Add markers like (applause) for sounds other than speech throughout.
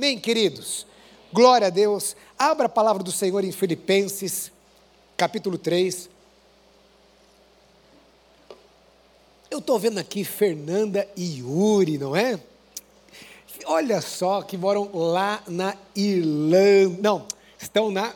Amém, queridos? Glória a Deus. Abra a palavra do Senhor em Filipenses, capítulo 3. Eu estou vendo aqui Fernanda e Yuri, não é? Olha só que moram lá na Irlanda. Não, estão na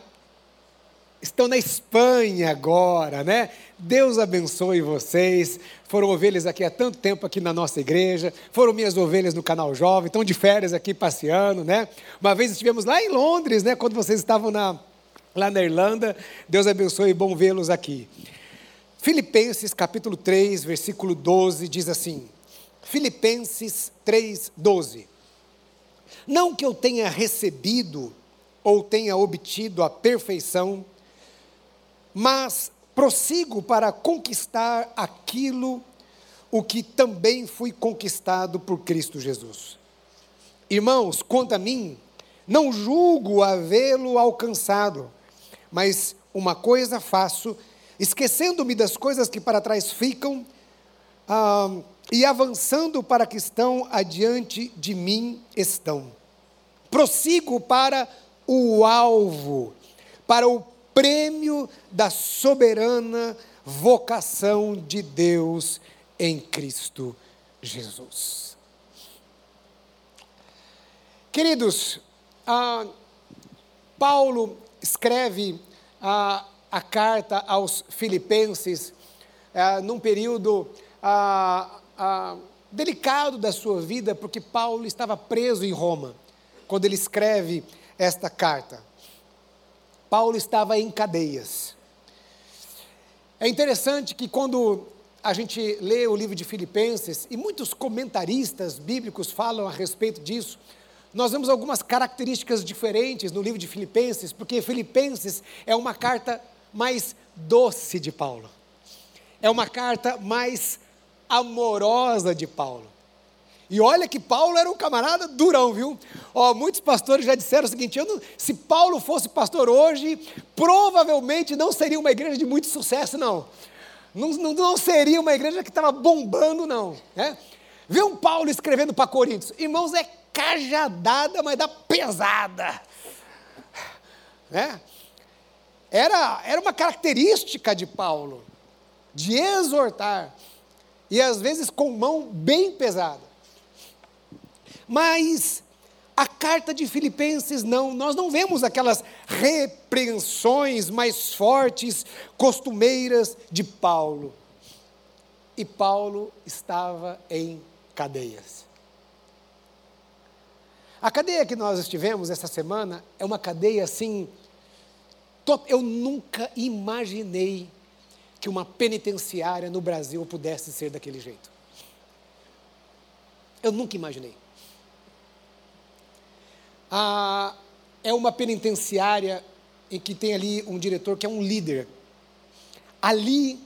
estão na Espanha agora, né? Deus abençoe vocês. Foram ovelhas aqui há tanto tempo aqui na nossa igreja. Foram minhas ovelhas no canal Jovem. Estão de férias aqui passeando, né? Uma vez estivemos lá em Londres, né? Quando vocês estavam na, lá na Irlanda. Deus abençoe bom vê-los aqui. Filipenses capítulo 3, versículo 12 diz assim: Filipenses 3, 12. Não que eu tenha recebido ou tenha obtido a perfeição, mas prossigo para conquistar aquilo o que também fui conquistado por Cristo Jesus. Irmãos, quanto a mim, não julgo havê-lo alcançado, mas uma coisa faço, esquecendo-me das coisas que para trás ficam ah, e avançando para que estão adiante de mim estão. Prossigo para o alvo, para o prêmio da soberana vocação de Deus em Cristo Jesus. Queridos, ah, Paulo escreve a, a carta aos Filipenses ah, num período ah, delicado da sua vida, porque Paulo estava preso em Roma, quando ele escreve esta carta. Paulo estava em cadeias. É interessante que quando a gente lê o livro de Filipenses, e muitos comentaristas bíblicos falam a respeito disso, nós vemos algumas características diferentes no livro de Filipenses, porque Filipenses é uma carta mais doce de Paulo, é uma carta mais amorosa de Paulo. E olha que Paulo era um camarada durão, viu? Ó, muitos pastores já disseram o seguinte: não, se Paulo fosse pastor hoje, provavelmente não seria uma igreja de muito sucesso, não. Não, não, não seria uma igreja que estava bombando, não. Né? Viu um Paulo escrevendo para Coríntios: irmãos, é cajadada, mas dá pesada. Né? Era, era uma característica de Paulo, de exortar, e às vezes com mão bem pesada. Mas a carta de Filipenses não, nós não vemos aquelas repreensões mais fortes, costumeiras de Paulo. E Paulo estava em cadeias. A cadeia que nós estivemos essa semana é uma cadeia assim. Eu nunca imaginei que uma penitenciária no Brasil pudesse ser daquele jeito. Eu nunca imaginei ah, é uma penitenciária em que tem ali um diretor que é um líder. Ali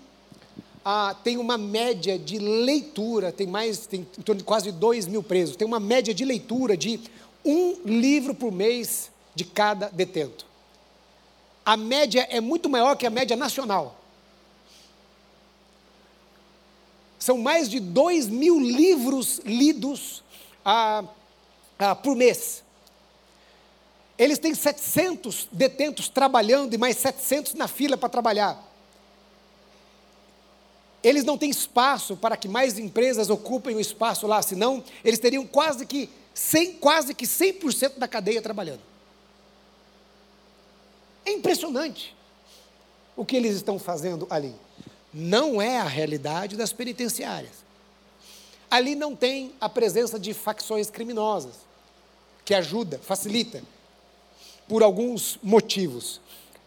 ah, tem uma média de leitura, tem mais, tem em torno de quase 2 mil presos, tem uma média de leitura de um livro por mês de cada detento. A média é muito maior que a média nacional. São mais de 2 mil livros lidos ah, ah, por mês. Eles têm 700 detentos trabalhando e mais 700 na fila para trabalhar. Eles não têm espaço para que mais empresas ocupem o espaço lá, senão eles teriam quase que 100, quase que 100% da cadeia trabalhando. É impressionante o que eles estão fazendo ali. Não é a realidade das penitenciárias. Ali não tem a presença de facções criminosas, que ajuda, facilita por alguns motivos.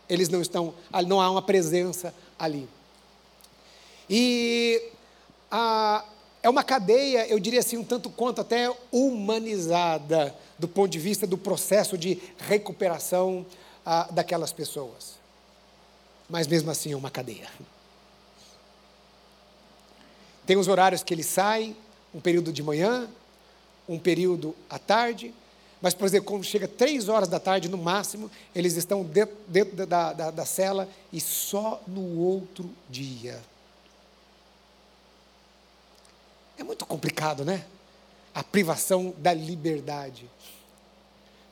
Eles não estão, não há uma presença ali. E a, é uma cadeia, eu diria assim, um tanto quanto até humanizada, do ponto de vista do processo de recuperação a, daquelas pessoas. Mas mesmo assim é uma cadeia. Tem os horários que eles saem, um período de manhã, um período à tarde, mas, por exemplo, quando chega três horas da tarde, no máximo, eles estão dentro, dentro da, da, da cela e só no outro dia. É muito complicado, né? A privação da liberdade.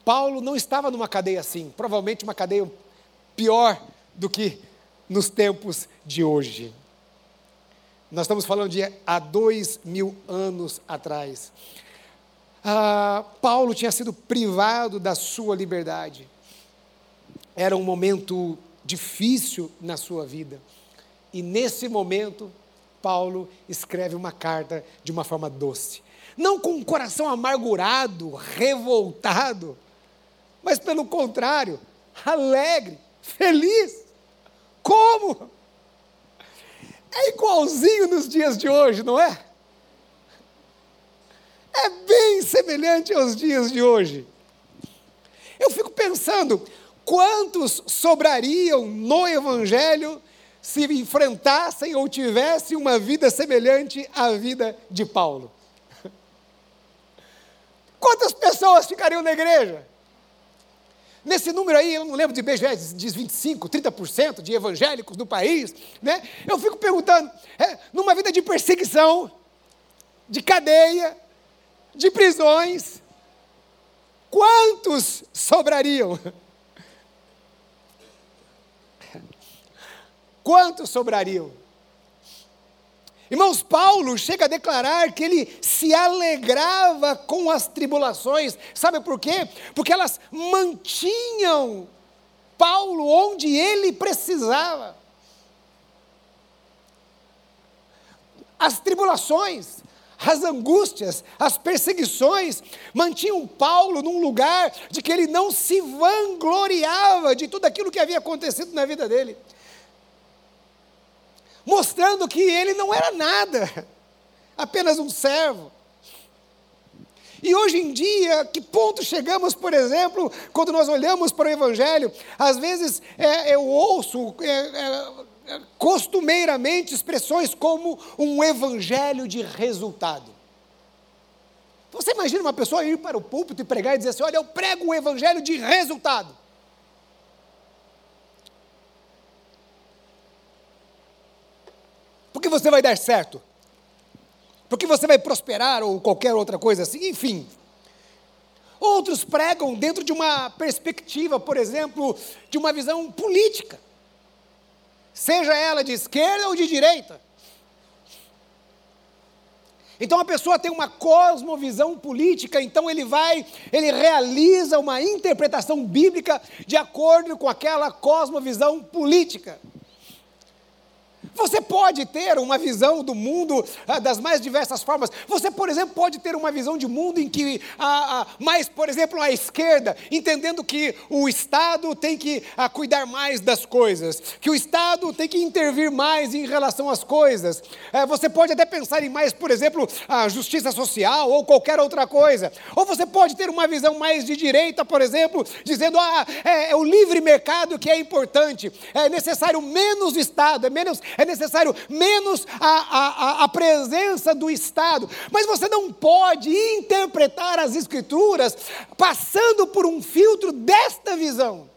Paulo não estava numa cadeia assim, provavelmente uma cadeia pior do que nos tempos de hoje. Nós estamos falando de há dois mil anos atrás. Ah, Paulo tinha sido privado da sua liberdade. Era um momento difícil na sua vida. E nesse momento, Paulo escreve uma carta de uma forma doce. Não com um coração amargurado, revoltado, mas pelo contrário, alegre, feliz. Como? É igualzinho nos dias de hoje, não é? É bem semelhante aos dias de hoje. Eu fico pensando, quantos sobrariam no Evangelho se enfrentassem ou tivessem uma vida semelhante à vida de Paulo? Quantas pessoas ficariam na igreja? Nesse número aí, eu não lembro de IBGE, diz 25, 30% de evangélicos no país, né? Eu fico perguntando, é, numa vida de perseguição, de cadeia, de prisões, quantos sobrariam? Quantos sobrariam? Irmãos, Paulo chega a declarar que ele se alegrava com as tribulações. Sabe por quê? Porque elas mantinham Paulo onde ele precisava. As tribulações, as angústias, as perseguições mantinham Paulo num lugar de que ele não se vangloriava de tudo aquilo que havia acontecido na vida dele mostrando que ele não era nada, (laughs) apenas um servo. E hoje em dia, que ponto chegamos, por exemplo, quando nós olhamos para o Evangelho? Às vezes é, eu ouço é, é, costumeiramente expressões como um Evangelho de resultado. Você imagina uma pessoa ir para o púlpito e pregar e dizer assim: Olha, eu prego o Evangelho de resultado. porque você vai dar certo, porque você vai prosperar ou qualquer outra coisa assim, enfim. Outros pregam dentro de uma perspectiva, por exemplo, de uma visão política, seja ela de esquerda ou de direita. Então a pessoa tem uma cosmovisão política, então ele vai, ele realiza uma interpretação bíblica de acordo com aquela cosmovisão política. Você pode ter uma visão do mundo ah, das mais diversas formas. Você, por exemplo, pode ter uma visão de mundo em que, ah, ah, mais, por exemplo, a esquerda, entendendo que o Estado tem que ah, cuidar mais das coisas, que o Estado tem que intervir mais em relação às coisas. É, você pode até pensar em mais, por exemplo, a justiça social ou qualquer outra coisa. Ou você pode ter uma visão mais de direita, por exemplo, dizendo: ah, é, é o livre mercado que é importante, é necessário menos Estado, é menos. É necessário menos a, a, a presença do Estado. Mas você não pode interpretar as Escrituras passando por um filtro desta visão.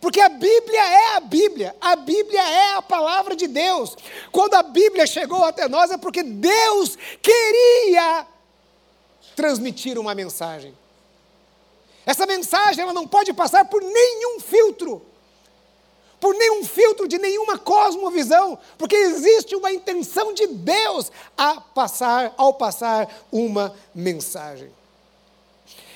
Porque a Bíblia é a Bíblia, a Bíblia é a palavra de Deus. Quando a Bíblia chegou até nós é porque Deus queria transmitir uma mensagem. Essa mensagem ela não pode passar por nenhum filtro por nenhum filtro de nenhuma cosmovisão, porque existe uma intenção de Deus a passar, ao passar uma mensagem.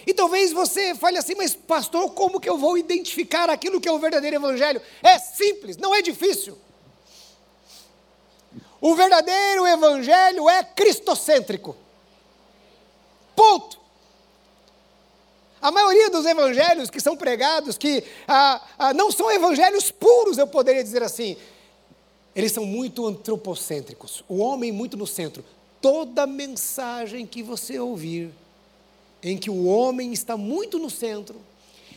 E talvez você fale assim, mas pastor, como que eu vou identificar aquilo que é o verdadeiro evangelho? É simples, não é difícil. O verdadeiro evangelho é cristocêntrico. Ponto. A maioria dos evangelhos que são pregados, que ah, ah, não são evangelhos puros, eu poderia dizer assim, eles são muito antropocêntricos, o homem muito no centro. Toda mensagem que você ouvir, em que o homem está muito no centro,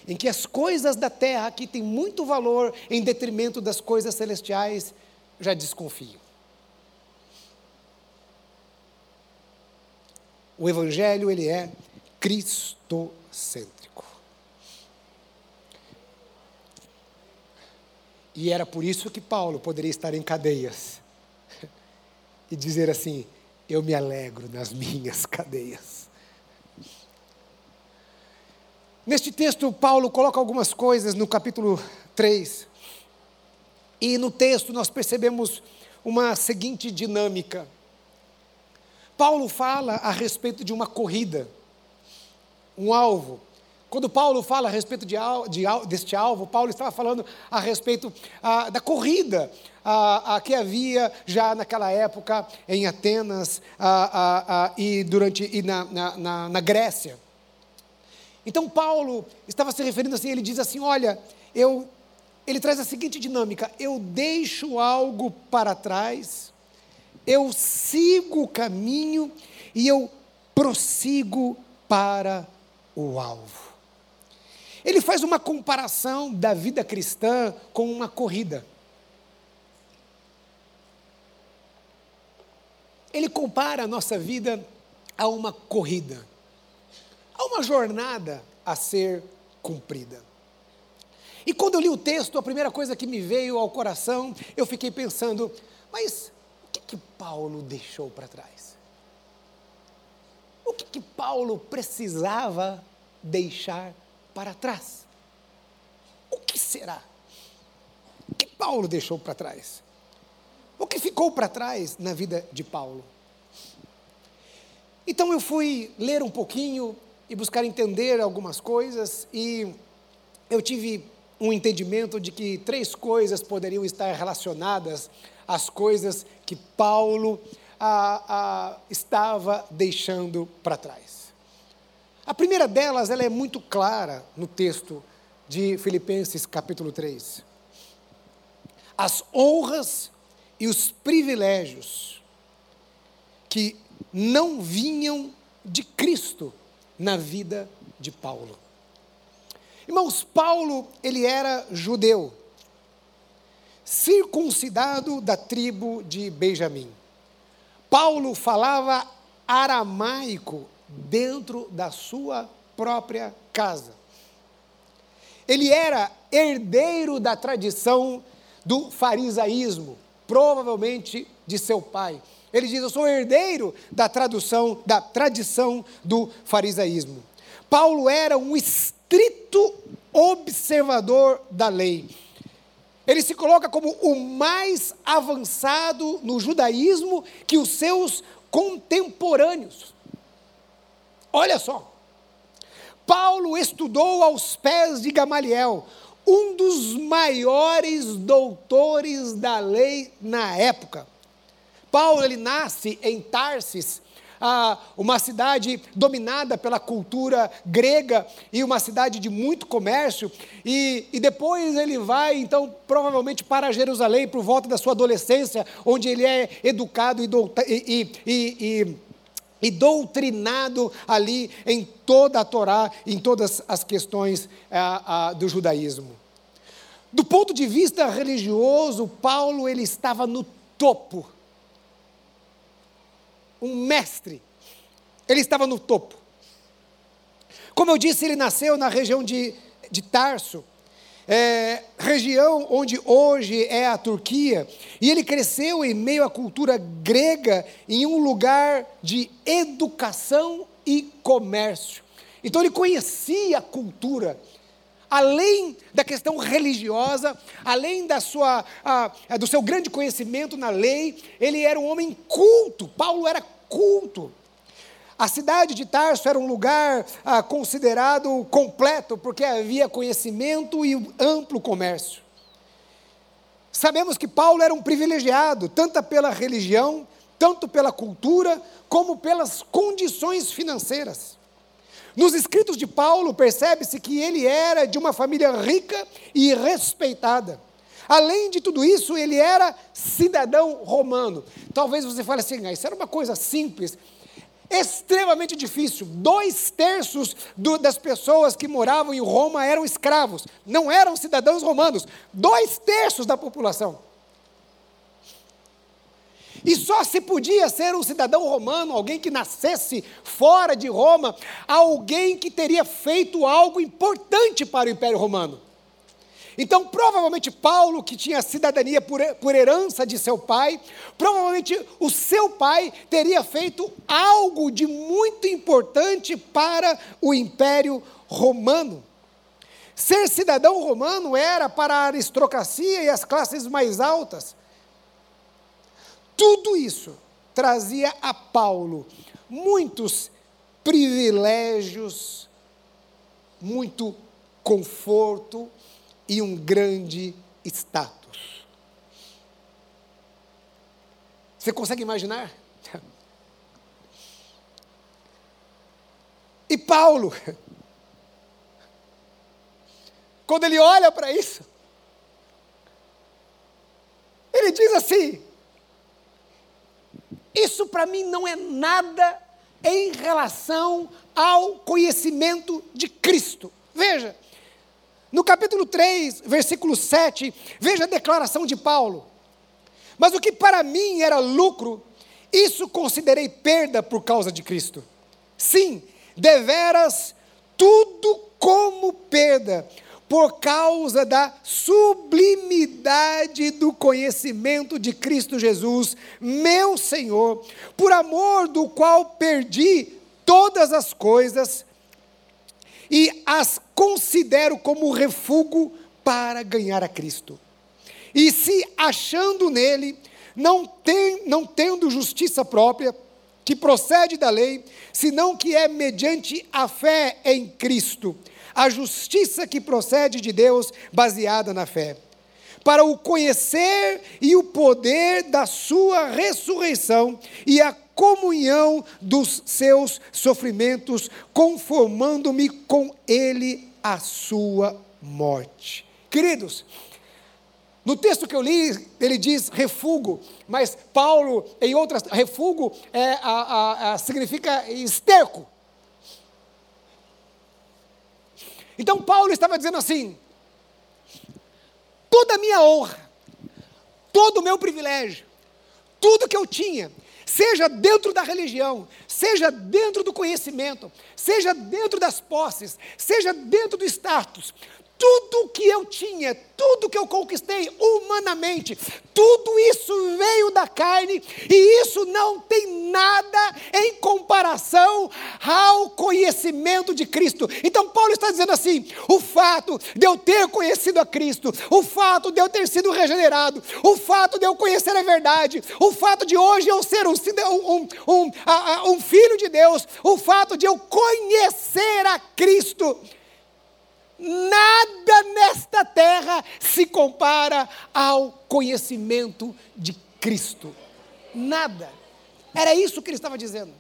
em que as coisas da terra aqui têm muito valor em detrimento das coisas celestiais, já desconfio. O evangelho ele é cristocêntrico. E era por isso que Paulo poderia estar em cadeias (laughs) e dizer assim: Eu me alegro nas minhas cadeias. Neste texto, Paulo coloca algumas coisas no capítulo 3. E no texto nós percebemos uma seguinte dinâmica. Paulo fala a respeito de uma corrida, um alvo. Quando Paulo fala a respeito de, de, deste alvo, Paulo estava falando a respeito ah, da corrida ah, ah, que havia já naquela época em Atenas e durante e na, na, na Grécia. Então Paulo estava se referindo assim, ele diz assim, olha, eu ele traz a seguinte dinâmica: eu deixo algo para trás, eu sigo o caminho e eu prossigo para o alvo. Ele faz uma comparação da vida cristã com uma corrida. Ele compara a nossa vida a uma corrida, a uma jornada a ser cumprida. E quando eu li o texto, a primeira coisa que me veio ao coração, eu fiquei pensando, mas o que, que Paulo deixou para trás? O que, que Paulo precisava deixar para trás. O que será? O que Paulo deixou para trás? O que ficou para trás na vida de Paulo? Então eu fui ler um pouquinho e buscar entender algumas coisas e eu tive um entendimento de que três coisas poderiam estar relacionadas às coisas que Paulo ah, ah, estava deixando para trás. A primeira delas, ela é muito clara no texto de Filipenses capítulo 3. As honras e os privilégios que não vinham de Cristo na vida de Paulo. Irmãos, Paulo, ele era judeu, circuncidado da tribo de Benjamim. Paulo falava aramaico dentro da sua própria casa. Ele era herdeiro da tradição do farisaísmo, provavelmente de seu pai. Ele diz: Eu sou herdeiro da tradução, da tradição do farisaísmo. Paulo era um estrito observador da lei. Ele se coloca como o mais avançado no judaísmo que os seus contemporâneos. Olha só. Paulo estudou aos pés de Gamaliel, um dos maiores doutores da lei na época. Paulo ele nasce em Tarsis, uma cidade dominada pela cultura grega e uma cidade de muito comércio, e, e depois ele vai, então, provavelmente para Jerusalém, por volta da sua adolescência, onde ele é educado e, e, e, e doutrinado ali em toda a Torá, em todas as questões do judaísmo. Do ponto de vista religioso, Paulo ele estava no topo. Um mestre. Ele estava no topo. Como eu disse, ele nasceu na região de, de Tarso, é, região onde hoje é a Turquia, e ele cresceu em meio à cultura grega, em um lugar de educação e comércio. Então ele conhecia a cultura, além da questão religiosa, além da sua, a, do seu grande conhecimento na lei, ele era um homem culto. Paulo era culto. A cidade de Tarso era um lugar considerado completo, porque havia conhecimento e amplo comércio. Sabemos que Paulo era um privilegiado, tanto pela religião, tanto pela cultura, como pelas condições financeiras. Nos escritos de Paulo, percebe-se que ele era de uma família rica e respeitada. Além de tudo isso, ele era cidadão romano. Talvez você fale assim, ah, isso era uma coisa simples extremamente difícil. Dois terços do, das pessoas que moravam em Roma eram escravos, não eram cidadãos romanos. Dois terços da população. E só se podia ser um cidadão romano, alguém que nascesse fora de Roma, alguém que teria feito algo importante para o Império Romano. Então, provavelmente, Paulo, que tinha cidadania por, por herança de seu pai, provavelmente o seu pai teria feito algo de muito importante para o Império romano. Ser cidadão romano era para a aristocracia e as classes mais altas. Tudo isso trazia a Paulo muitos privilégios, muito conforto e um grande status. Você consegue imaginar? E Paulo, quando ele olha para isso, ele diz assim: Isso para mim não é nada em relação ao conhecimento de Cristo. Veja, no capítulo 3, versículo 7, veja a declaração de Paulo. Mas o que para mim era lucro, isso considerei perda por causa de Cristo. Sim, deveras tudo como perda, por causa da sublimidade do conhecimento de Cristo Jesus, meu Senhor, por amor do qual perdi todas as coisas e as considero como refúgio para ganhar a Cristo. E se achando nele, não, tem, não tendo justiça própria, que procede da lei, senão que é mediante a fé em Cristo, a justiça que procede de Deus, baseada na fé. Para o conhecer e o poder da sua ressurreição e a comunhão dos seus sofrimentos, conformando-me com ele à sua morte. Queridos, no texto que eu li, ele diz refúgio, mas Paulo, em outras, refúgio é, a, a, a, significa esterco. Então Paulo estava dizendo assim: toda a minha honra, todo o meu privilégio, tudo que eu tinha, seja dentro da religião, seja dentro do conhecimento, seja dentro das posses, seja dentro do status, tudo que eu tinha, tudo que eu conquistei humanamente, tudo isso veio da carne e isso não tem nada em comparação ao conhecimento de Cristo. Então, Paulo está dizendo assim: o fato de eu ter conhecido a Cristo, o fato de eu ter sido regenerado, o fato de eu conhecer a verdade, o fato de hoje eu ser um, um, um, um filho de Deus, o fato de eu conhecer a Cristo Nada nesta terra se compara ao conhecimento de Cristo. Nada. Era isso que ele estava dizendo.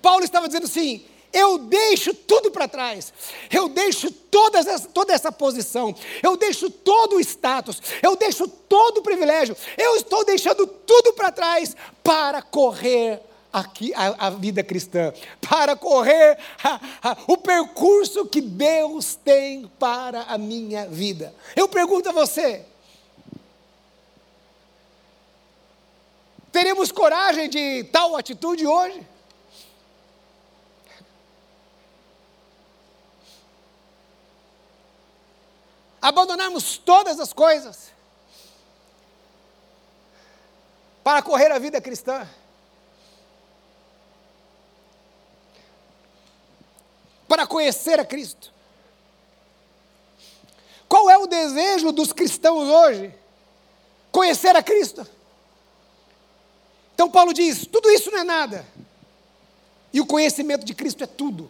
Paulo estava dizendo assim: eu deixo tudo para trás, eu deixo toda essa, toda essa posição, eu deixo todo o status, eu deixo todo o privilégio, eu estou deixando tudo para trás para correr aqui a, a vida cristã, (laughs) para correr (laughs) o percurso que Deus tem para a minha vida. Eu pergunto a você: teremos coragem de tal atitude hoje? Abandonarmos todas as coisas para correr a vida cristã? Para conhecer a Cristo. Qual é o desejo dos cristãos hoje? Conhecer a Cristo. Então Paulo diz: tudo isso não é nada. E o conhecimento de Cristo é tudo.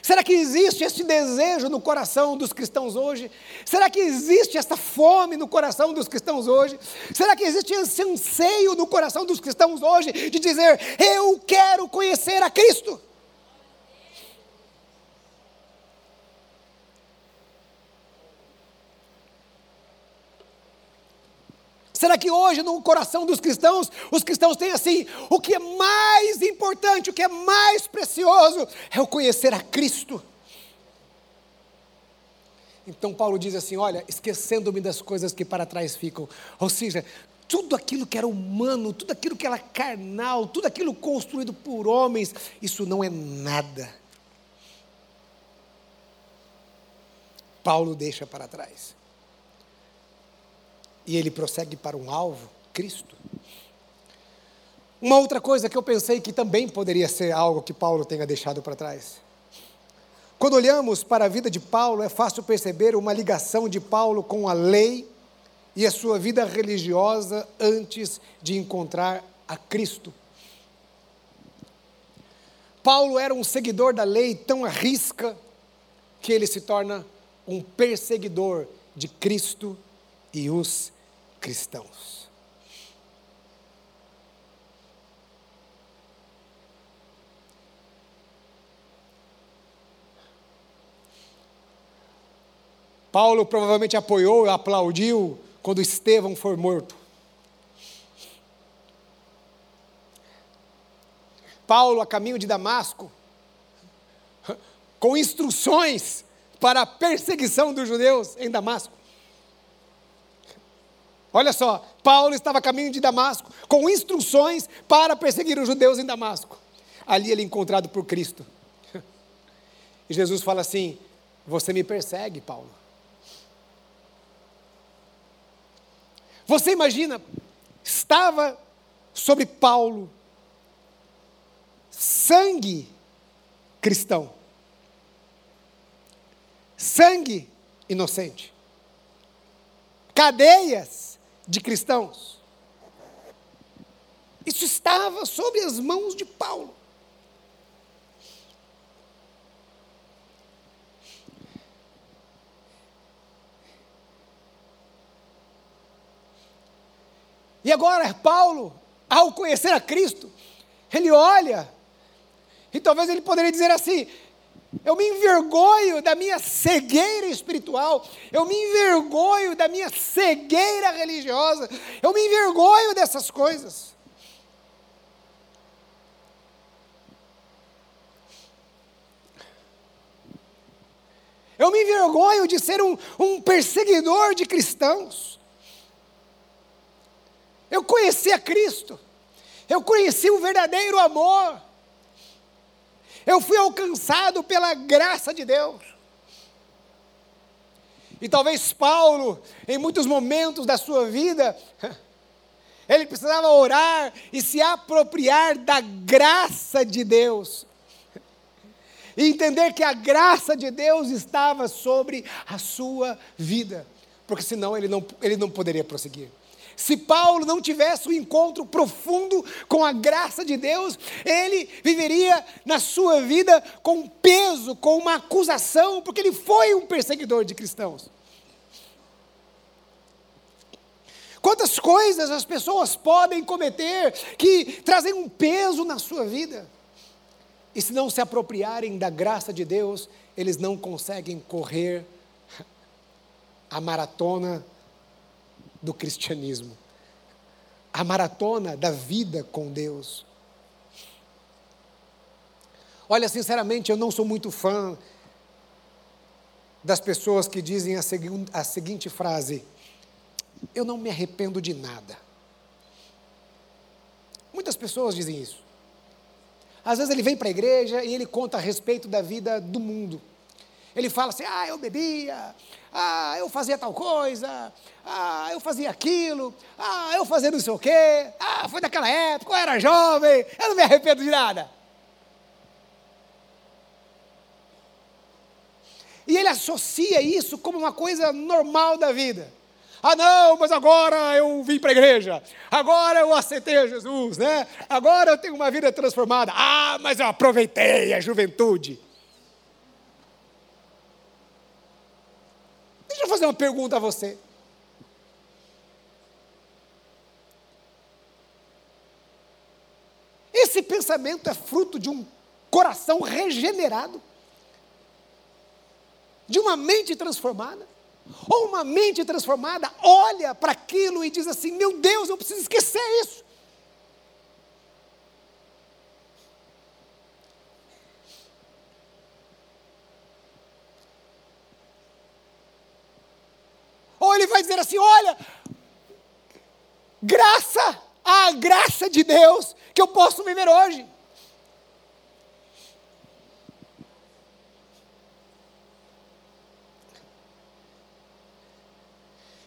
Será que existe esse desejo no coração dos cristãos hoje? Será que existe essa fome no coração dos cristãos hoje? Será que existe esse anseio no coração dos cristãos hoje de dizer: Eu quero conhecer a Cristo? Será que hoje, no coração dos cristãos, os cristãos têm assim: o que é mais importante, o que é mais precioso, é o conhecer a Cristo? Então Paulo diz assim: olha, esquecendo-me das coisas que para trás ficam, ou seja, tudo aquilo que era humano, tudo aquilo que era carnal, tudo aquilo construído por homens, isso não é nada. Paulo deixa para trás. E ele prossegue para um alvo, Cristo. Uma outra coisa que eu pensei que também poderia ser algo que Paulo tenha deixado para trás. Quando olhamos para a vida de Paulo, é fácil perceber uma ligação de Paulo com a lei e a sua vida religiosa antes de encontrar a Cristo. Paulo era um seguidor da lei tão à risca que ele se torna um perseguidor de Cristo e os cristãos. Paulo provavelmente apoiou e aplaudiu quando Estevão foi morto. Paulo, a caminho de Damasco, (laughs) com instruções para a perseguição dos judeus em Damasco. Olha só, Paulo estava a caminho de Damasco, com instruções para perseguir os judeus em Damasco. Ali ele é encontrado por Cristo. (laughs) E Jesus fala assim: Você me persegue, Paulo. Você imagina, estava sobre Paulo sangue cristão, sangue inocente, cadeias de cristãos. Isso estava sob as mãos de Paulo. E agora, Paulo, ao conhecer a Cristo, ele olha, e talvez ele poderia dizer assim: eu me envergonho da minha cegueira espiritual, eu me envergonho da minha cegueira religiosa, eu me envergonho dessas coisas. Eu me envergonho de ser um, um perseguidor de cristãos. Eu conheci a Cristo. Eu conheci o verdadeiro amor. Eu fui alcançado pela graça de Deus. E talvez Paulo, em muitos momentos da sua vida, (laughs) ele precisava orar e se apropriar da graça de Deus. E entender que a graça de Deus estava sobre a sua vida, porque senão ele não, ele não poderia prosseguir. Se Paulo não tivesse um encontro profundo com a graça de Deus, ele viveria na sua vida com peso, com uma acusação, porque ele foi um perseguidor de cristãos. Quantas coisas as pessoas podem cometer que trazem um peso na sua vida, e se não se apropriarem da graça de Deus, eles não conseguem correr a maratona do cristianismo, a maratona da vida com Deus. Olha, sinceramente, eu não sou muito fã das pessoas que dizem a, a seguinte frase: Eu não me arrependo de nada. Muitas pessoas dizem isso. Às vezes ele vem para a igreja e ele conta a respeito da vida do mundo. Ele fala assim: ah, eu bebia, ah, eu fazia tal coisa, ah, eu fazia aquilo, ah, eu fazia não sei o quê, ah, foi daquela época, eu era jovem, eu não me arrependo de nada. E ele associa isso como uma coisa normal da vida. Ah, não, mas agora eu vim para a igreja. Agora eu aceitei a Jesus, né? Agora eu tenho uma vida transformada. Ah, mas eu aproveitei a juventude. Deixa eu fazer uma pergunta a você. Esse pensamento é fruto de um coração regenerado, de uma mente transformada. Ou uma mente transformada olha para aquilo e diz assim: Meu Deus, eu preciso esquecer isso. Ou ele vai dizer assim: olha, graça, a graça de Deus que eu posso viver hoje.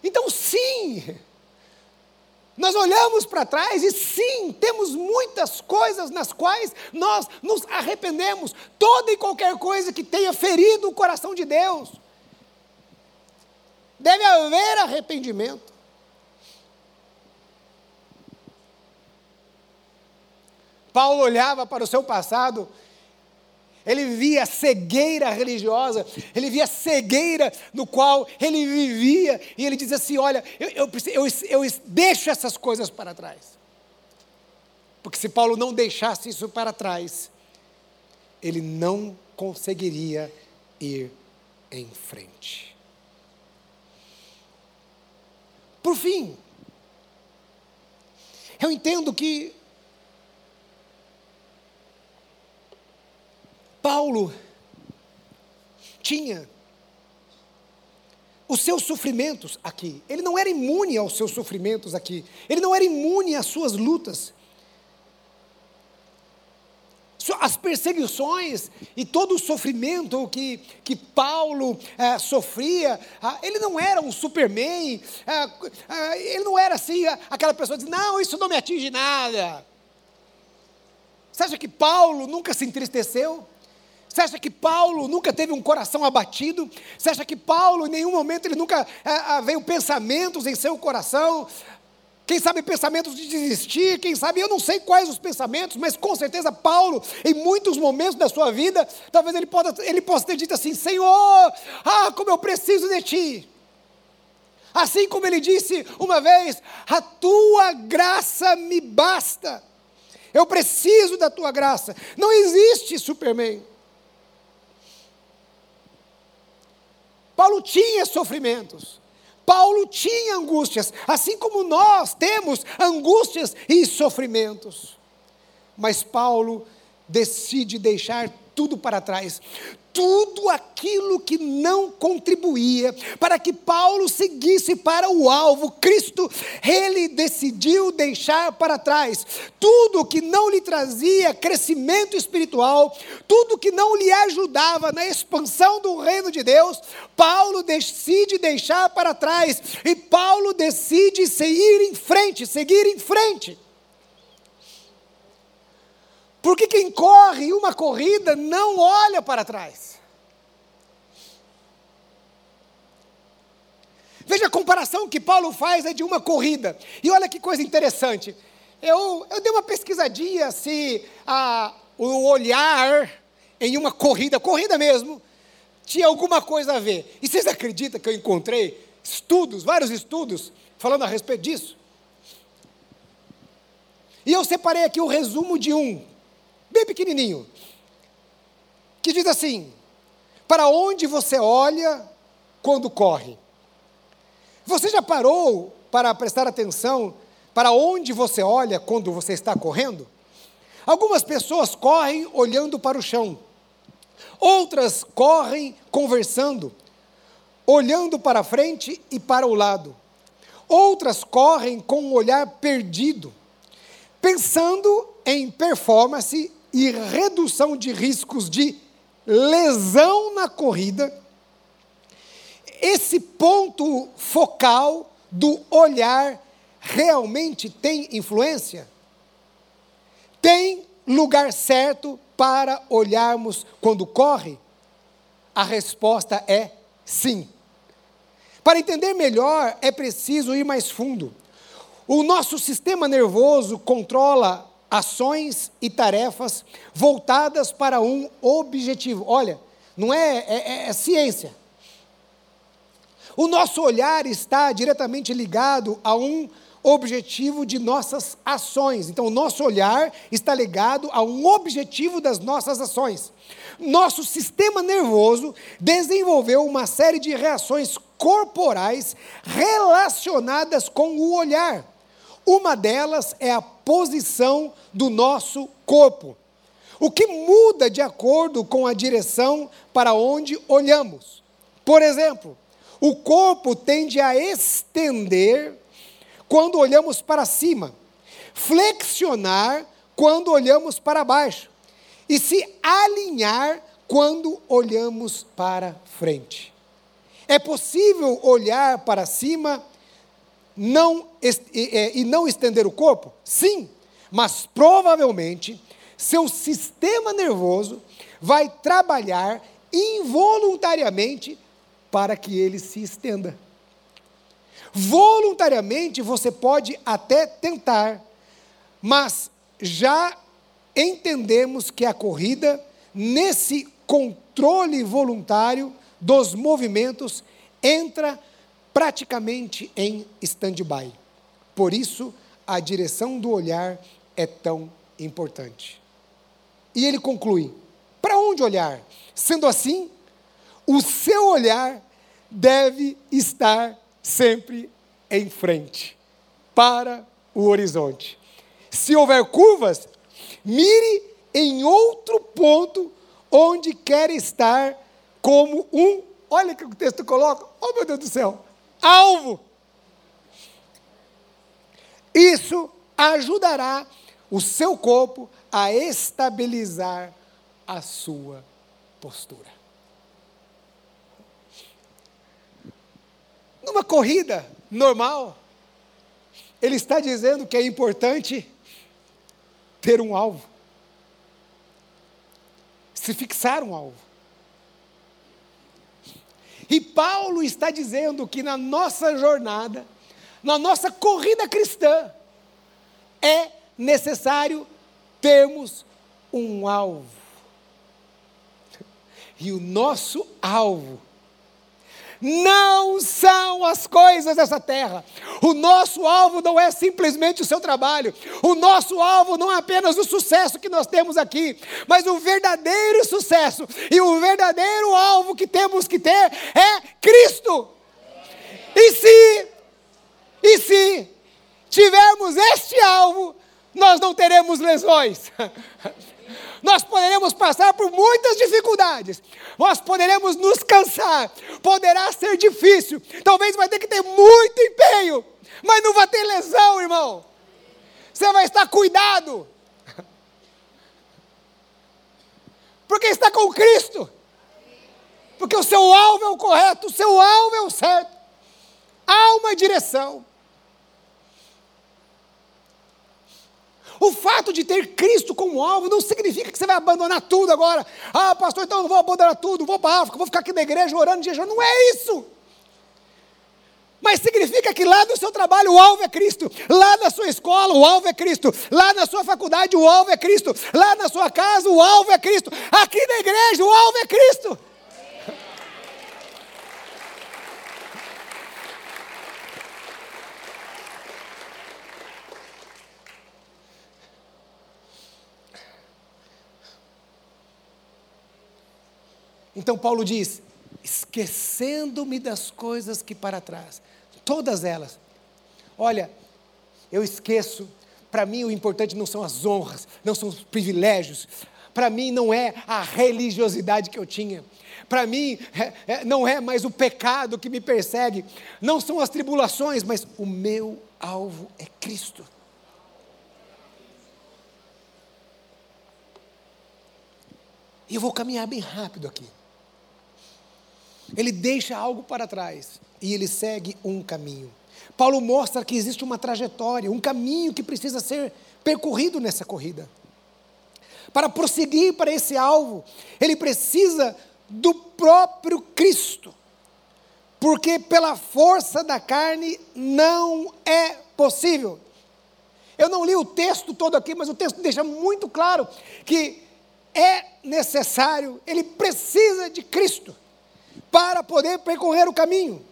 Então, sim, Nós olhamos para trás e sim, temos muitas coisas nas quais nós nos arrependemos. Toda e qualquer coisa que tenha ferido o coração de Deus. Deve haver arrependimento. Paulo olhava para o seu passado ele via cegueira religiosa, ele via cegueira no qual ele vivia, e ele dizia assim: Olha, eu, eu, eu, eu deixo essas coisas para trás. Porque se Paulo não deixasse isso para trás, ele não conseguiria ir em frente. Por fim, eu entendo que Paulo tinha os seus sofrimentos aqui. Ele não era imune aos seus sofrimentos aqui. Ele não era imune às suas lutas. As perseguições e todo o sofrimento que, que Paulo é, sofria, ah, ele não era um superman, ah, ah, ele não era assim, aquela pessoa diz: Não, isso não me atinge nada. Você acha que Paulo nunca se entristeceu? Você acha que Paulo nunca teve um coração abatido? Você acha que Paulo, em nenhum momento, ele nunca é, veio pensamentos em seu coração? Quem sabe pensamentos de desistir, quem sabe, eu não sei quais os pensamentos, mas com certeza Paulo, em muitos momentos da sua vida, talvez ele, possa, ele possa ter dito assim: Senhor, ah, como eu preciso de Ti. Assim como ele disse uma vez: A tua graça me basta. Eu preciso da tua graça. Não existe Superman. Paulo tinha sofrimentos. Paulo tinha angústias, assim como nós temos angústias e sofrimentos. Mas Paulo decide deixar tudo para trás tudo aquilo que não contribuía para que Paulo seguisse para o alvo. Cristo, ele decidiu deixar para trás tudo que não lhe trazia crescimento espiritual, tudo que não lhe ajudava na expansão do reino de Deus. Paulo decide deixar para trás e Paulo decide seguir em frente, seguir em frente. Porque quem corre uma corrida não olha para trás. Veja a comparação que Paulo faz é de uma corrida. E olha que coisa interessante. Eu, eu dei uma pesquisadinha se a, o olhar em uma corrida, corrida mesmo, tinha alguma coisa a ver. E vocês acreditam que eu encontrei estudos, vários estudos, falando a respeito disso? E eu separei aqui o resumo de um, bem pequenininho, que diz assim: Para onde você olha quando corre? Você já parou para prestar atenção para onde você olha quando você está correndo? Algumas pessoas correm olhando para o chão, outras correm conversando, olhando para frente e para o lado. Outras correm com um olhar perdido, pensando em performance e redução de riscos de lesão na corrida, esse ponto focal do olhar realmente tem influência? Tem lugar certo para olharmos quando corre? A resposta é sim. Para entender melhor, é preciso ir mais fundo. O nosso sistema nervoso controla ações e tarefas voltadas para um objetivo. Olha, não é, é, é, é ciência. O nosso olhar está diretamente ligado a um objetivo de nossas ações. Então, o nosso olhar está ligado a um objetivo das nossas ações. Nosso sistema nervoso desenvolveu uma série de reações corporais relacionadas com o olhar. Uma delas é a posição do nosso corpo, o que muda de acordo com a direção para onde olhamos. Por exemplo, o corpo tende a estender quando olhamos para cima, flexionar quando olhamos para baixo e se alinhar quando olhamos para frente. É possível olhar para cima não, e não estender o corpo? Sim, mas provavelmente seu sistema nervoso vai trabalhar involuntariamente para que ele se estenda. Voluntariamente você pode até tentar, mas já entendemos que a corrida, nesse controle voluntário dos movimentos, entra praticamente em stand-by. Por isso, a direção do olhar é tão importante. E ele conclui: para onde olhar? Sendo assim, o seu olhar deve estar sempre em frente, para o horizonte. Se houver curvas, mire em outro ponto onde quer estar como um, olha que o texto coloca, oh meu Deus do céu, alvo. Isso ajudará o seu corpo a estabilizar a sua postura. Numa corrida normal, ele está dizendo que é importante ter um alvo, se fixar um alvo. E Paulo está dizendo que na nossa jornada, na nossa corrida cristã, é necessário termos um alvo. E o nosso alvo não são as coisas dessa terra. O nosso alvo não é simplesmente o seu trabalho. O nosso alvo não é apenas o sucesso que nós temos aqui, mas o verdadeiro sucesso e o verdadeiro alvo que temos que ter é Cristo. E se e se tivermos este alvo, nós não teremos lesões. (laughs) nós poderemos passar por muitas dificuldades, nós poderemos nos cansar, poderá ser difícil, talvez vai ter que ter muito empenho, mas não vai ter lesão, irmão. Você vai estar cuidado, (laughs) porque está com Cristo, porque o seu alvo é o correto, o seu alvo é o certo, há uma direção. O fato de ter Cristo como alvo não significa que você vai abandonar tudo agora. Ah, pastor, então eu vou abandonar tudo, vou para a África, vou ficar aqui na igreja orando, jejum. Não é isso. Mas significa que lá no seu trabalho o alvo é Cristo, lá na sua escola o alvo é Cristo, lá na sua faculdade o alvo é Cristo, lá na sua casa o alvo é Cristo, aqui na igreja o alvo é Cristo. Então Paulo diz: esquecendo-me das coisas que para trás, todas elas. Olha, eu esqueço, para mim o importante não são as honras, não são os privilégios, para mim não é a religiosidade que eu tinha, para mim é, é, não é mais o pecado que me persegue, não são as tribulações, mas o meu alvo é Cristo. E eu vou caminhar bem rápido aqui. Ele deixa algo para trás e ele segue um caminho. Paulo mostra que existe uma trajetória, um caminho que precisa ser percorrido nessa corrida. Para prosseguir para esse alvo, ele precisa do próprio Cristo. Porque pela força da carne não é possível. Eu não li o texto todo aqui, mas o texto deixa muito claro que é necessário, ele precisa de Cristo para poder percorrer o caminho.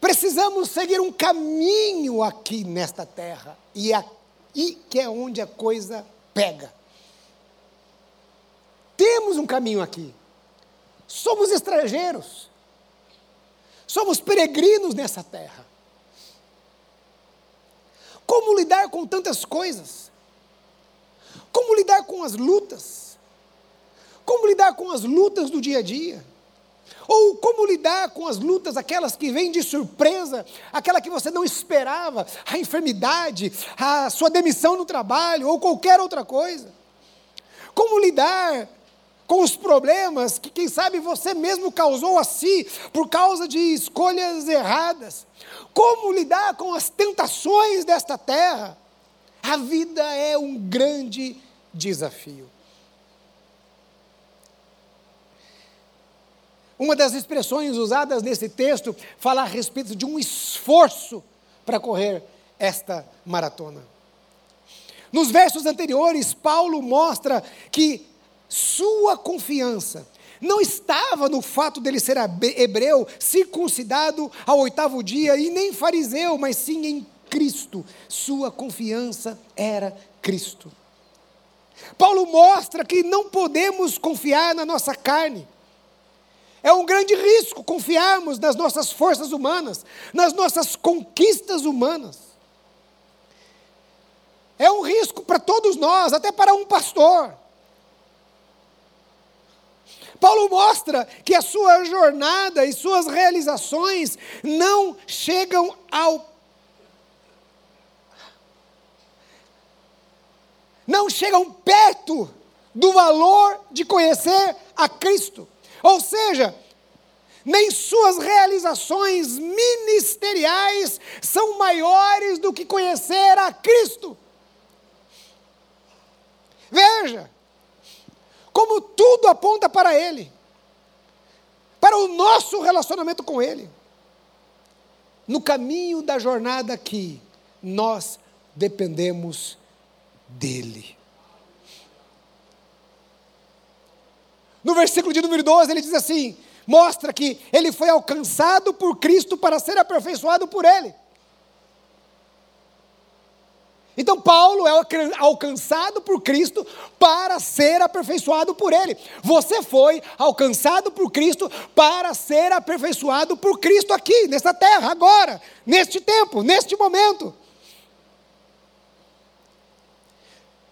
Precisamos seguir um caminho aqui nesta terra, e aqui que é onde a coisa pega. Temos um caminho aqui. Somos estrangeiros. Somos peregrinos nessa terra. Como lidar com tantas coisas? Como lidar com as lutas? Como lidar com as lutas do dia a dia? Ou como lidar com as lutas, aquelas que vêm de surpresa, aquela que você não esperava, a enfermidade, a sua demissão no trabalho ou qualquer outra coisa. Como lidar com os problemas que, quem sabe, você mesmo causou a si por causa de escolhas erradas. Como lidar com as tentações desta terra? A vida é um grande desafio. Uma das expressões usadas nesse texto fala a respeito de um esforço para correr esta maratona. Nos versos anteriores, Paulo mostra que sua confiança não estava no fato dele ser hebreu, circuncidado ao oitavo dia, e nem fariseu, mas sim em Cristo. Sua confiança era Cristo. Paulo mostra que não podemos confiar na nossa carne. É um grande risco confiarmos nas nossas forças humanas, nas nossas conquistas humanas. É um risco para todos nós, até para um pastor. Paulo mostra que a sua jornada e suas realizações não chegam ao não chegam perto do valor de conhecer a Cristo. Ou seja, nem suas realizações ministeriais são maiores do que conhecer a Cristo. Veja, como tudo aponta para Ele, para o nosso relacionamento com Ele. No caminho da jornada aqui, nós dependemos dEle. No versículo de número 12, ele diz assim: mostra que ele foi alcançado por Cristo para ser aperfeiçoado por Ele. Então, Paulo é alcançado por Cristo para ser aperfeiçoado por Ele. Você foi alcançado por Cristo para ser aperfeiçoado por Cristo aqui, nesta terra, agora, neste tempo, neste momento.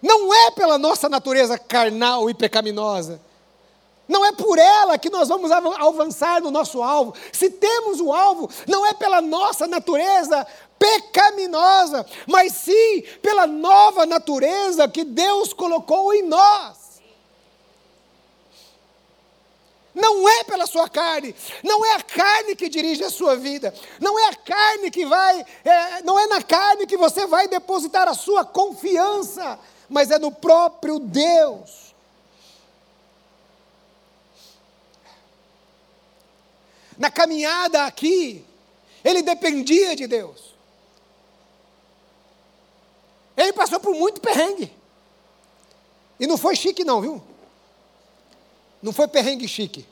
Não é pela nossa natureza carnal e pecaminosa. Não é por ela que nós vamos avançar no nosso alvo. Se temos o alvo, não é pela nossa natureza pecaminosa, mas sim pela nova natureza que Deus colocou em nós. Não é pela sua carne, não é a carne que dirige a sua vida, não é a carne que vai, é, não é na carne que você vai depositar a sua confiança, mas é no próprio Deus. Na caminhada aqui, ele dependia de Deus. Ele passou por muito perrengue. E não foi chique, não, viu? Não foi perrengue chique.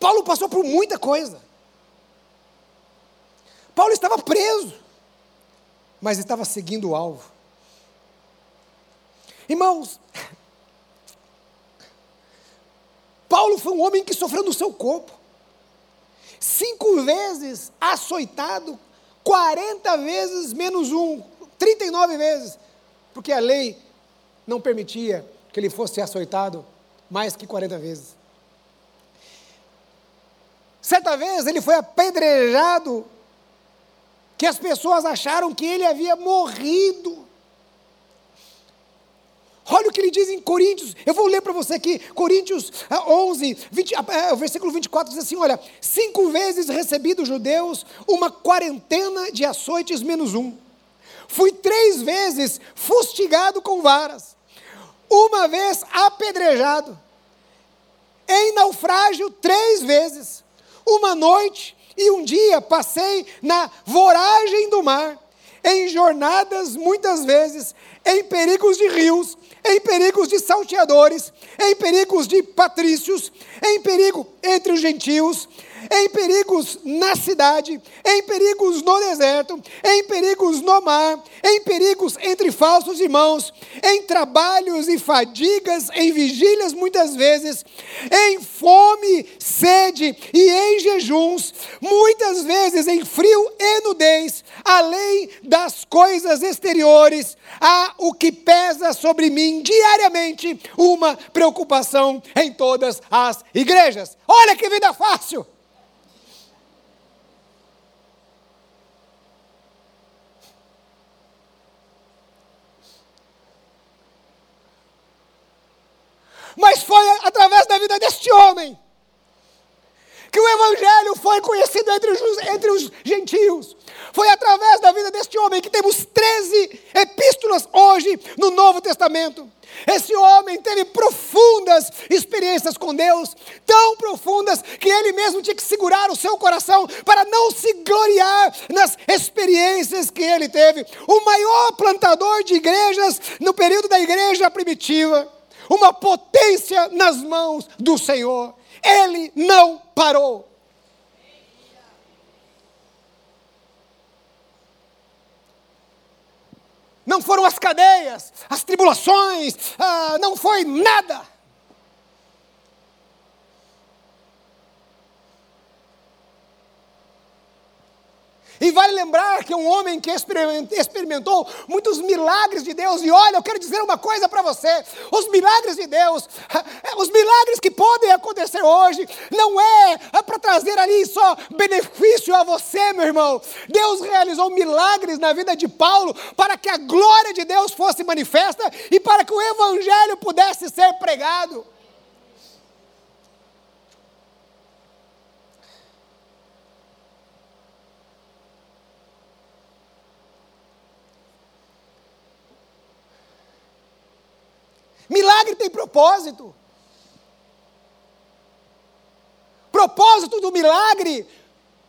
Paulo passou por muita coisa. Paulo estava preso, mas estava seguindo o alvo. Irmãos, Paulo foi um homem que sofreu no seu corpo cinco vezes açoitado, 40 vezes menos um, 39 vezes, porque a lei não permitia que ele fosse açoitado mais que 40 vezes. Certa vez ele foi apedrejado, que as pessoas acharam que ele havia morrido. Olha o que ele diz em Coríntios, eu vou ler para você aqui, Coríntios 11, 20, o versículo 24 diz assim: Olha, cinco vezes recebi dos judeus uma quarentena de açoites menos um. Fui três vezes fustigado com varas, uma vez apedrejado, em naufrágio três vezes, uma noite e um dia passei na voragem do mar, em jornadas muitas vezes, em perigos de rios, em perigos de salteadores, em perigos de patrícios, em perigo entre os gentios, em perigos na cidade, em perigos no deserto, em perigos no mar, em perigos entre falsos irmãos, em trabalhos e fadigas, em vigílias muitas vezes, em fome, sede e em jejuns, muitas vezes em frio e nudez, além das coisas exteriores, há o que pesa sobre mim diariamente uma preocupação em todas as igrejas. Olha que vida fácil! Vida deste homem que o Evangelho foi conhecido entre os, entre os gentios. Foi através da vida deste homem que temos 13 epístolas hoje no Novo Testamento. Esse homem teve profundas experiências com Deus, tão profundas que ele mesmo tinha que segurar o seu coração para não se gloriar nas experiências que ele teve. O maior plantador de igrejas no período da igreja primitiva, uma potência nas mãos do Senhor. Ele não parou. Não foram as cadeias, as tribulações, ah, não foi nada. E vale lembrar que é um homem que experimentou muitos milagres de Deus, e olha, eu quero dizer uma coisa para você: os milagres de Deus, (laughs) os milagres que podem acontecer hoje, não é, é para trazer ali só benefício a você, meu irmão. Deus realizou milagres na vida de Paulo para que a glória de Deus fosse manifesta e para que o evangelho pudesse ser pregado. Milagre tem propósito. Propósito do milagre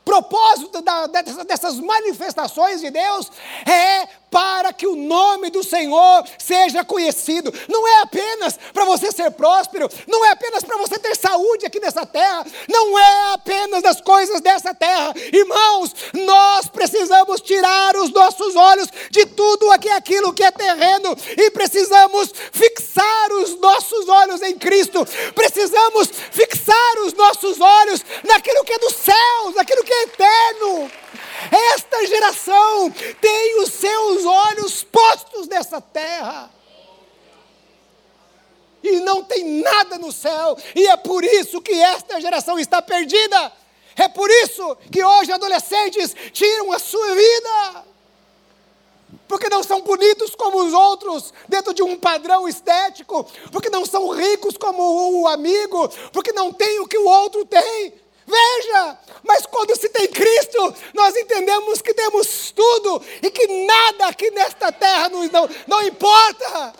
propósito da, dessas manifestações de Deus é para que o nome do Senhor seja conhecido. Não é apenas para você ser próspero, não é apenas para você ter saúde aqui nessa terra, não é apenas das coisas dessa terra. Irmãos, nós precisamos tirar os nossos olhos de tudo aqui, aquilo que é terreno e precisamos fixar os nossos olhos em Cristo. Precisamos fixar os nossos olhos naquilo que é dos céus, naquilo que é eterno. Esta geração tem os seus olhos postos nessa terra. E não tem nada no céu, e é por isso que esta geração está perdida. É por isso que hoje adolescentes tiram a sua vida. Porque não são bonitos como os outros, dentro de um padrão estético, porque não são ricos como o amigo, porque não tem o que o outro tem. Veja, mas quando se tem Cristo, nós entendemos que temos tudo e que nada aqui nesta terra nos não, não importa.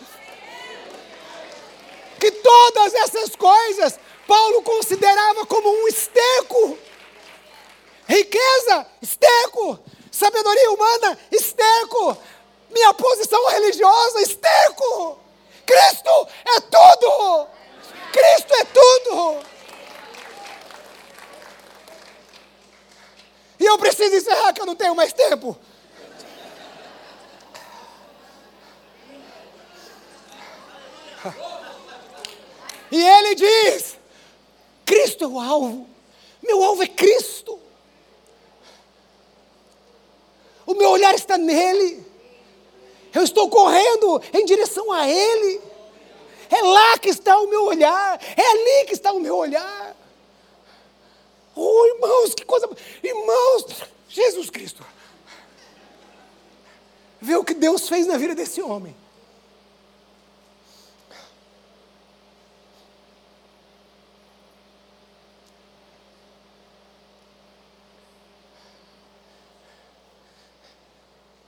Que todas essas coisas Paulo considerava como um esterco. Riqueza, esterco. Sabedoria humana, esterco. Minha posição religiosa, esterco. Cristo é tudo. Cristo é tudo. E eu preciso encerrar que eu não tenho mais tempo. E ele diz: Cristo é o alvo. Meu alvo é Cristo. O meu olhar está nele. Eu estou correndo em direção a Ele. É lá que está o meu olhar. É ali que está o meu olhar. Oh, irmãos, que coisa. Irmãos, Jesus Cristo. Vê o que Deus fez na vida desse homem.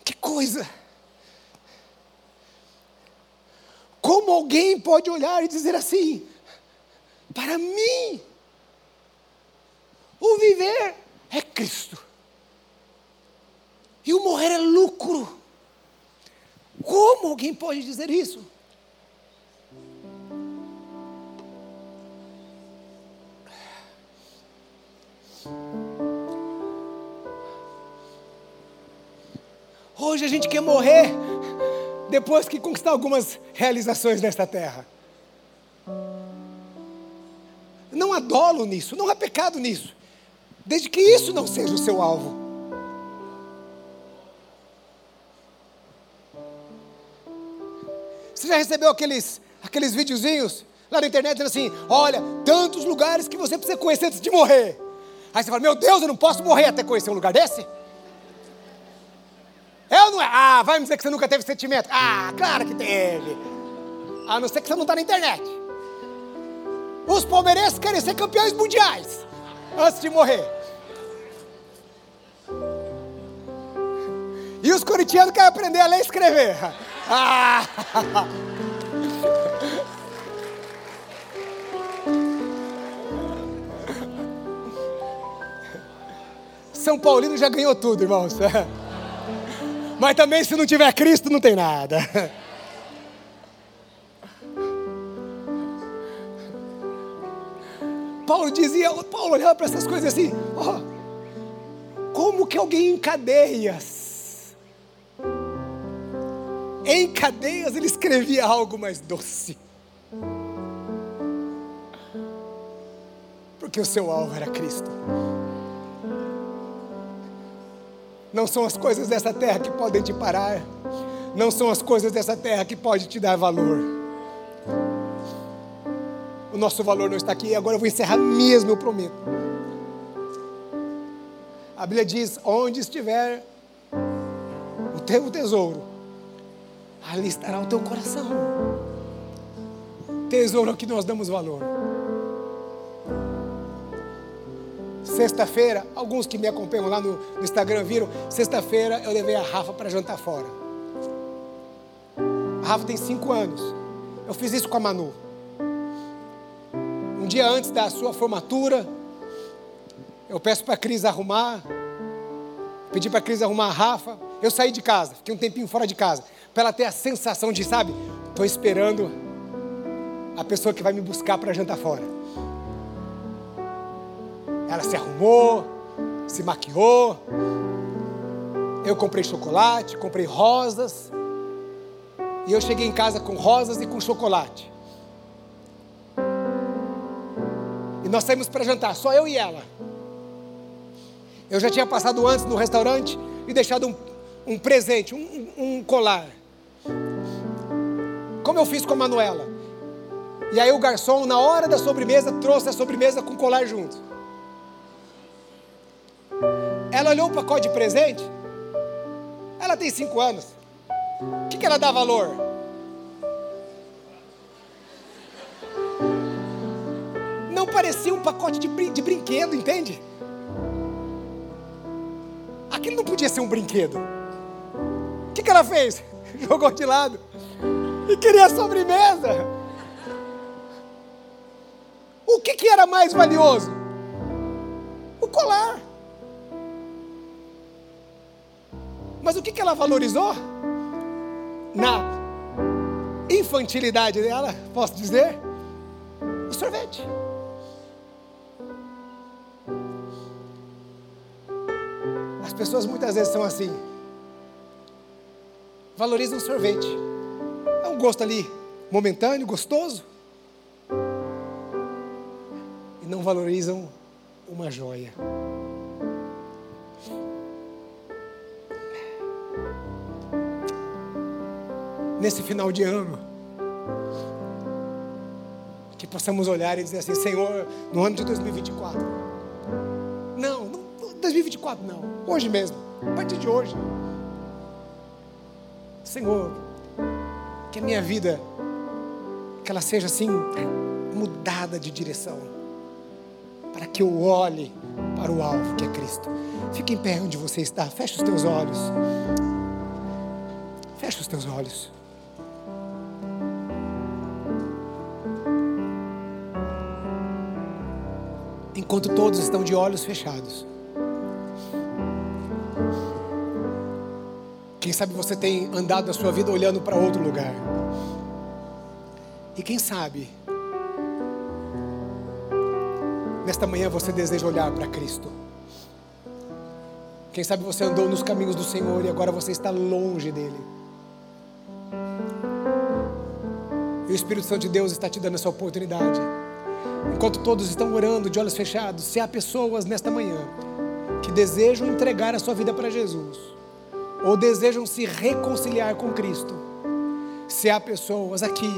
Que coisa. Como alguém pode olhar e dizer assim: para mim, viver é Cristo. E o morrer é lucro. Como alguém pode dizer isso? Hoje a gente quer morrer depois que conquistar algumas realizações nesta terra. Não há dolo nisso, não há pecado nisso desde que isso não seja o seu alvo. Você já recebeu aqueles, aqueles videozinhos lá na internet dizendo assim: olha, tantos lugares que você precisa conhecer antes de morrer. Aí você fala: meu Deus, eu não posso morrer até conhecer um lugar desse? É ou não é? Ah, vai me dizer que você nunca teve sentimento. Ah, claro que teve. A não ser que você não está na internet. Os palmeirenses querem ser campeões mundiais antes de morrer. E os corintianos querem aprender a ler e escrever. (laughs) Ah! São Paulino já ganhou tudo, irmãos. (laughs) Mas também se não tiver Cristo, não tem nada. (laughs) Paulo dizia, Paulo olhava para essas coisas assim, oh, como que alguém em cadeias, cadeias ele escrevia algo mais doce. Porque o seu alvo era Cristo. Não são as coisas dessa terra que podem te parar. Não são as coisas dessa terra que podem te dar valor o nosso valor não está aqui. Agora eu vou encerrar mesmo, eu prometo. A Bíblia diz: onde estiver o teu tesouro, ali estará o teu coração. Tesouro que nós damos valor. Sexta-feira, alguns que me acompanham lá no, no Instagram viram, sexta-feira eu levei a Rafa para jantar fora. A Rafa tem cinco anos. Eu fiz isso com a Manu um dia antes da sua formatura, eu peço para a Cris arrumar, pedi para a Cris arrumar a Rafa. Eu saí de casa, fiquei um tempinho fora de casa, para ela ter a sensação de, sabe, estou esperando a pessoa que vai me buscar para jantar fora. Ela se arrumou, se maquiou. Eu comprei chocolate, comprei rosas. E eu cheguei em casa com rosas e com chocolate. E nós saímos para jantar, só eu e ela. Eu já tinha passado antes no restaurante e deixado um, um presente, um, um colar. Como eu fiz com a Manuela. E aí o garçom, na hora da sobremesa, trouxe a sobremesa com colar junto. Ela olhou o pacote de presente. Ela tem cinco anos. O que, que ela dá valor? parecia um pacote de, brin de brinquedo, entende? Aquilo não podia ser um brinquedo. O que, que ela fez? (laughs) Jogou de lado e queria sobremesa. O que, que era mais valioso? O colar. Mas o que, que ela valorizou? Na infantilidade dela, posso dizer? O sorvete. pessoas muitas vezes são assim. Valorizam o sorvete. Gosto ali momentâneo, gostoso. E não valorizam uma joia. Nesse final de ano, que possamos olhar e dizer assim: Senhor, no ano de 2024, não, não 2024 não, hoje mesmo, a partir de hoje. Senhor, que a minha vida, que ela seja assim, mudada de direção, para que eu olhe para o alvo que é Cristo. Fique em pé onde você está, feche os teus olhos. Feche os teus olhos. Enquanto todos estão de olhos fechados. Quem sabe você tem andado a sua vida olhando para outro lugar. E quem sabe, nesta manhã você deseja olhar para Cristo. Quem sabe você andou nos caminhos do Senhor e agora você está longe dele. E o Espírito Santo de Deus está te dando essa oportunidade. Enquanto todos estão orando de olhos fechados, se há pessoas nesta manhã que desejam entregar a sua vida para Jesus, ou desejam se reconciliar com Cristo, se há pessoas aqui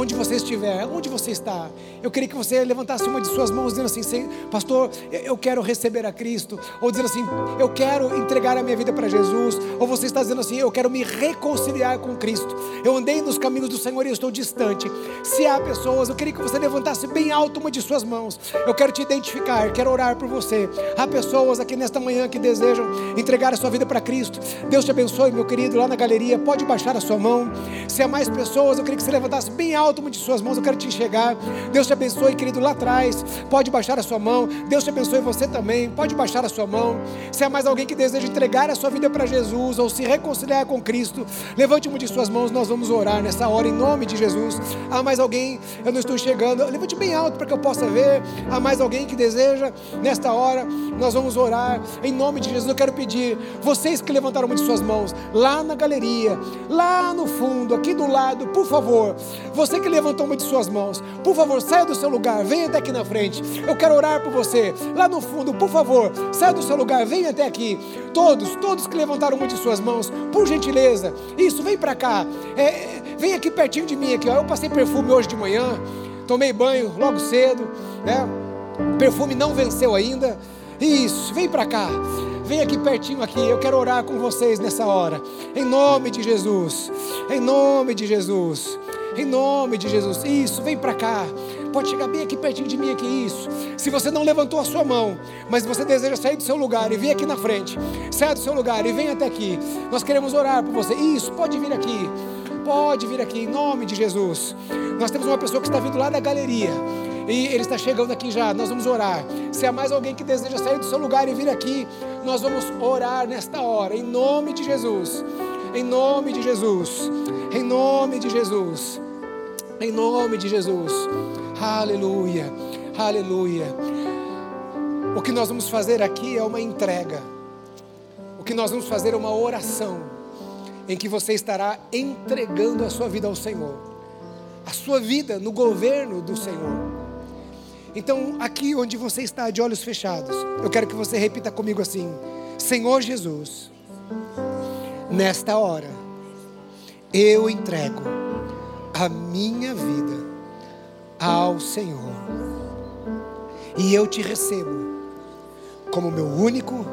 onde você estiver, onde você está, eu queria que você levantasse uma de suas mãos dizendo assim: Pastor, eu quero receber a Cristo, ou dizendo assim: Eu quero entregar a minha vida para Jesus, ou você está dizendo assim: Eu quero me reconciliar com Cristo. Eu andei nos caminhos do Senhor e estou distante. Se há pessoas, eu queria que você levantasse bem alto uma de suas mãos. Eu quero te identificar, quero orar por você. Há pessoas aqui nesta manhã que desejam entregar a sua vida para Cristo. Deus te abençoe, meu querido, lá na galeria. Pode baixar a sua mão. Se há mais pessoas, eu queria que você levantasse bem alto uma de suas mãos. Eu quero te enxergar. Deus te abençoe, querido, lá atrás. Pode baixar a sua mão. Deus te abençoe você também. Pode baixar a sua mão. Se há mais alguém que deseja entregar a sua vida para Jesus ou se reconciliar com Cristo, levante uma de suas mãos. Nós vamos orar nessa hora em nome de Jesus. Há mais alguém? Eu não estou enxergando. Levante bem alto para que eu possa ver. Há mais alguém que deseja nesta hora? Nós vamos orar em nome de Jesus. Eu quero pedir, vocês que levantaram uma de suas mãos, lá na galeria, lá no fundo, aqui do lado, por favor, você que levantou uma de suas mãos, por favor, saia do seu lugar, venha até aqui na frente. Eu quero orar por você. Lá no fundo, por favor, saia do seu lugar, venha até aqui. Todos, todos que levantaram uma de suas mãos, por gentileza. Isso, vem para cá. É, vem aqui pertinho de mim aqui. Ó. Eu passei perfume hoje de manhã, tomei banho logo cedo, né? Perfume não venceu ainda. Isso, vem para cá. Vem aqui pertinho aqui. Eu quero orar com vocês nessa hora. Em nome de Jesus. Em nome de Jesus. Em nome de Jesus. Isso, vem para cá. Pode chegar bem aqui pertinho de mim aqui, isso. Se você não levantou a sua mão, mas você deseja sair do seu lugar e vir aqui na frente, saia do seu lugar e vem até aqui. Nós queremos orar por você. Isso, pode vir aqui. Pode vir aqui em nome de Jesus. Nós temos uma pessoa que está vindo lá da galeria. E ele está chegando aqui já, nós vamos orar. Se há mais alguém que deseja sair do seu lugar e vir aqui, nós vamos orar nesta hora, em nome de Jesus. Em nome de Jesus. Em nome de Jesus. Em nome de Jesus. Aleluia. Aleluia. O que nós vamos fazer aqui é uma entrega. O que nós vamos fazer é uma oração em que você estará entregando a sua vida ao Senhor. A sua vida no governo do Senhor. Então, aqui onde você está, de olhos fechados, eu quero que você repita comigo assim: Senhor Jesus, nesta hora, eu entrego a minha vida ao Senhor, e eu te recebo como meu único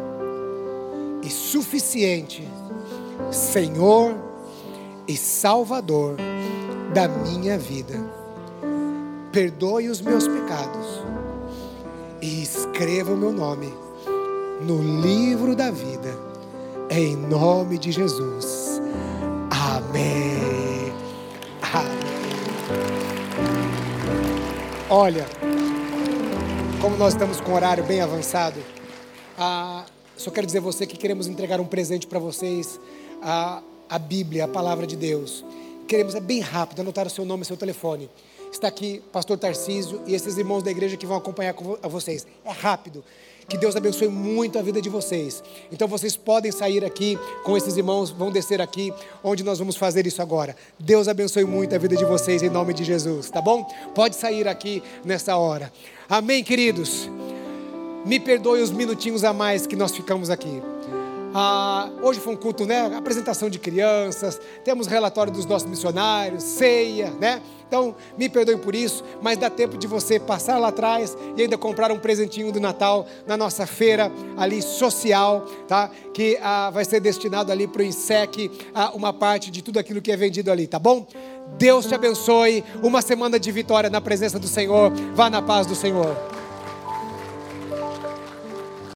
e suficiente Senhor e Salvador da minha vida. Perdoe os meus pecados e escreva o meu nome no livro da vida, em nome de Jesus. Amém. Amém. Olha, como nós estamos com horário bem avançado, ah, só quero dizer a você que queremos entregar um presente para vocês, a, a Bíblia, a palavra de Deus. Queremos, é bem rápido, anotar o seu nome e seu telefone está aqui pastor Tarcísio e esses irmãos da igreja que vão acompanhar com a vocês. É rápido. Que Deus abençoe muito a vida de vocês. Então vocês podem sair aqui com esses irmãos, vão descer aqui, onde nós vamos fazer isso agora. Deus abençoe muito a vida de vocês em nome de Jesus, tá bom? Pode sair aqui nessa hora. Amém, queridos? Me perdoe os minutinhos a mais que nós ficamos aqui. Ah, hoje foi um culto, né? Apresentação de crianças, temos relatório dos nossos missionários, ceia, né? Então, me perdoe por isso, mas dá tempo de você passar lá atrás e ainda comprar um presentinho do Natal na nossa feira ali social, tá? Que ah, vai ser destinado ali para o INSEC, ah, uma parte de tudo aquilo que é vendido ali, tá bom? Deus te abençoe, uma semana de vitória na presença do Senhor. Vá na paz do Senhor.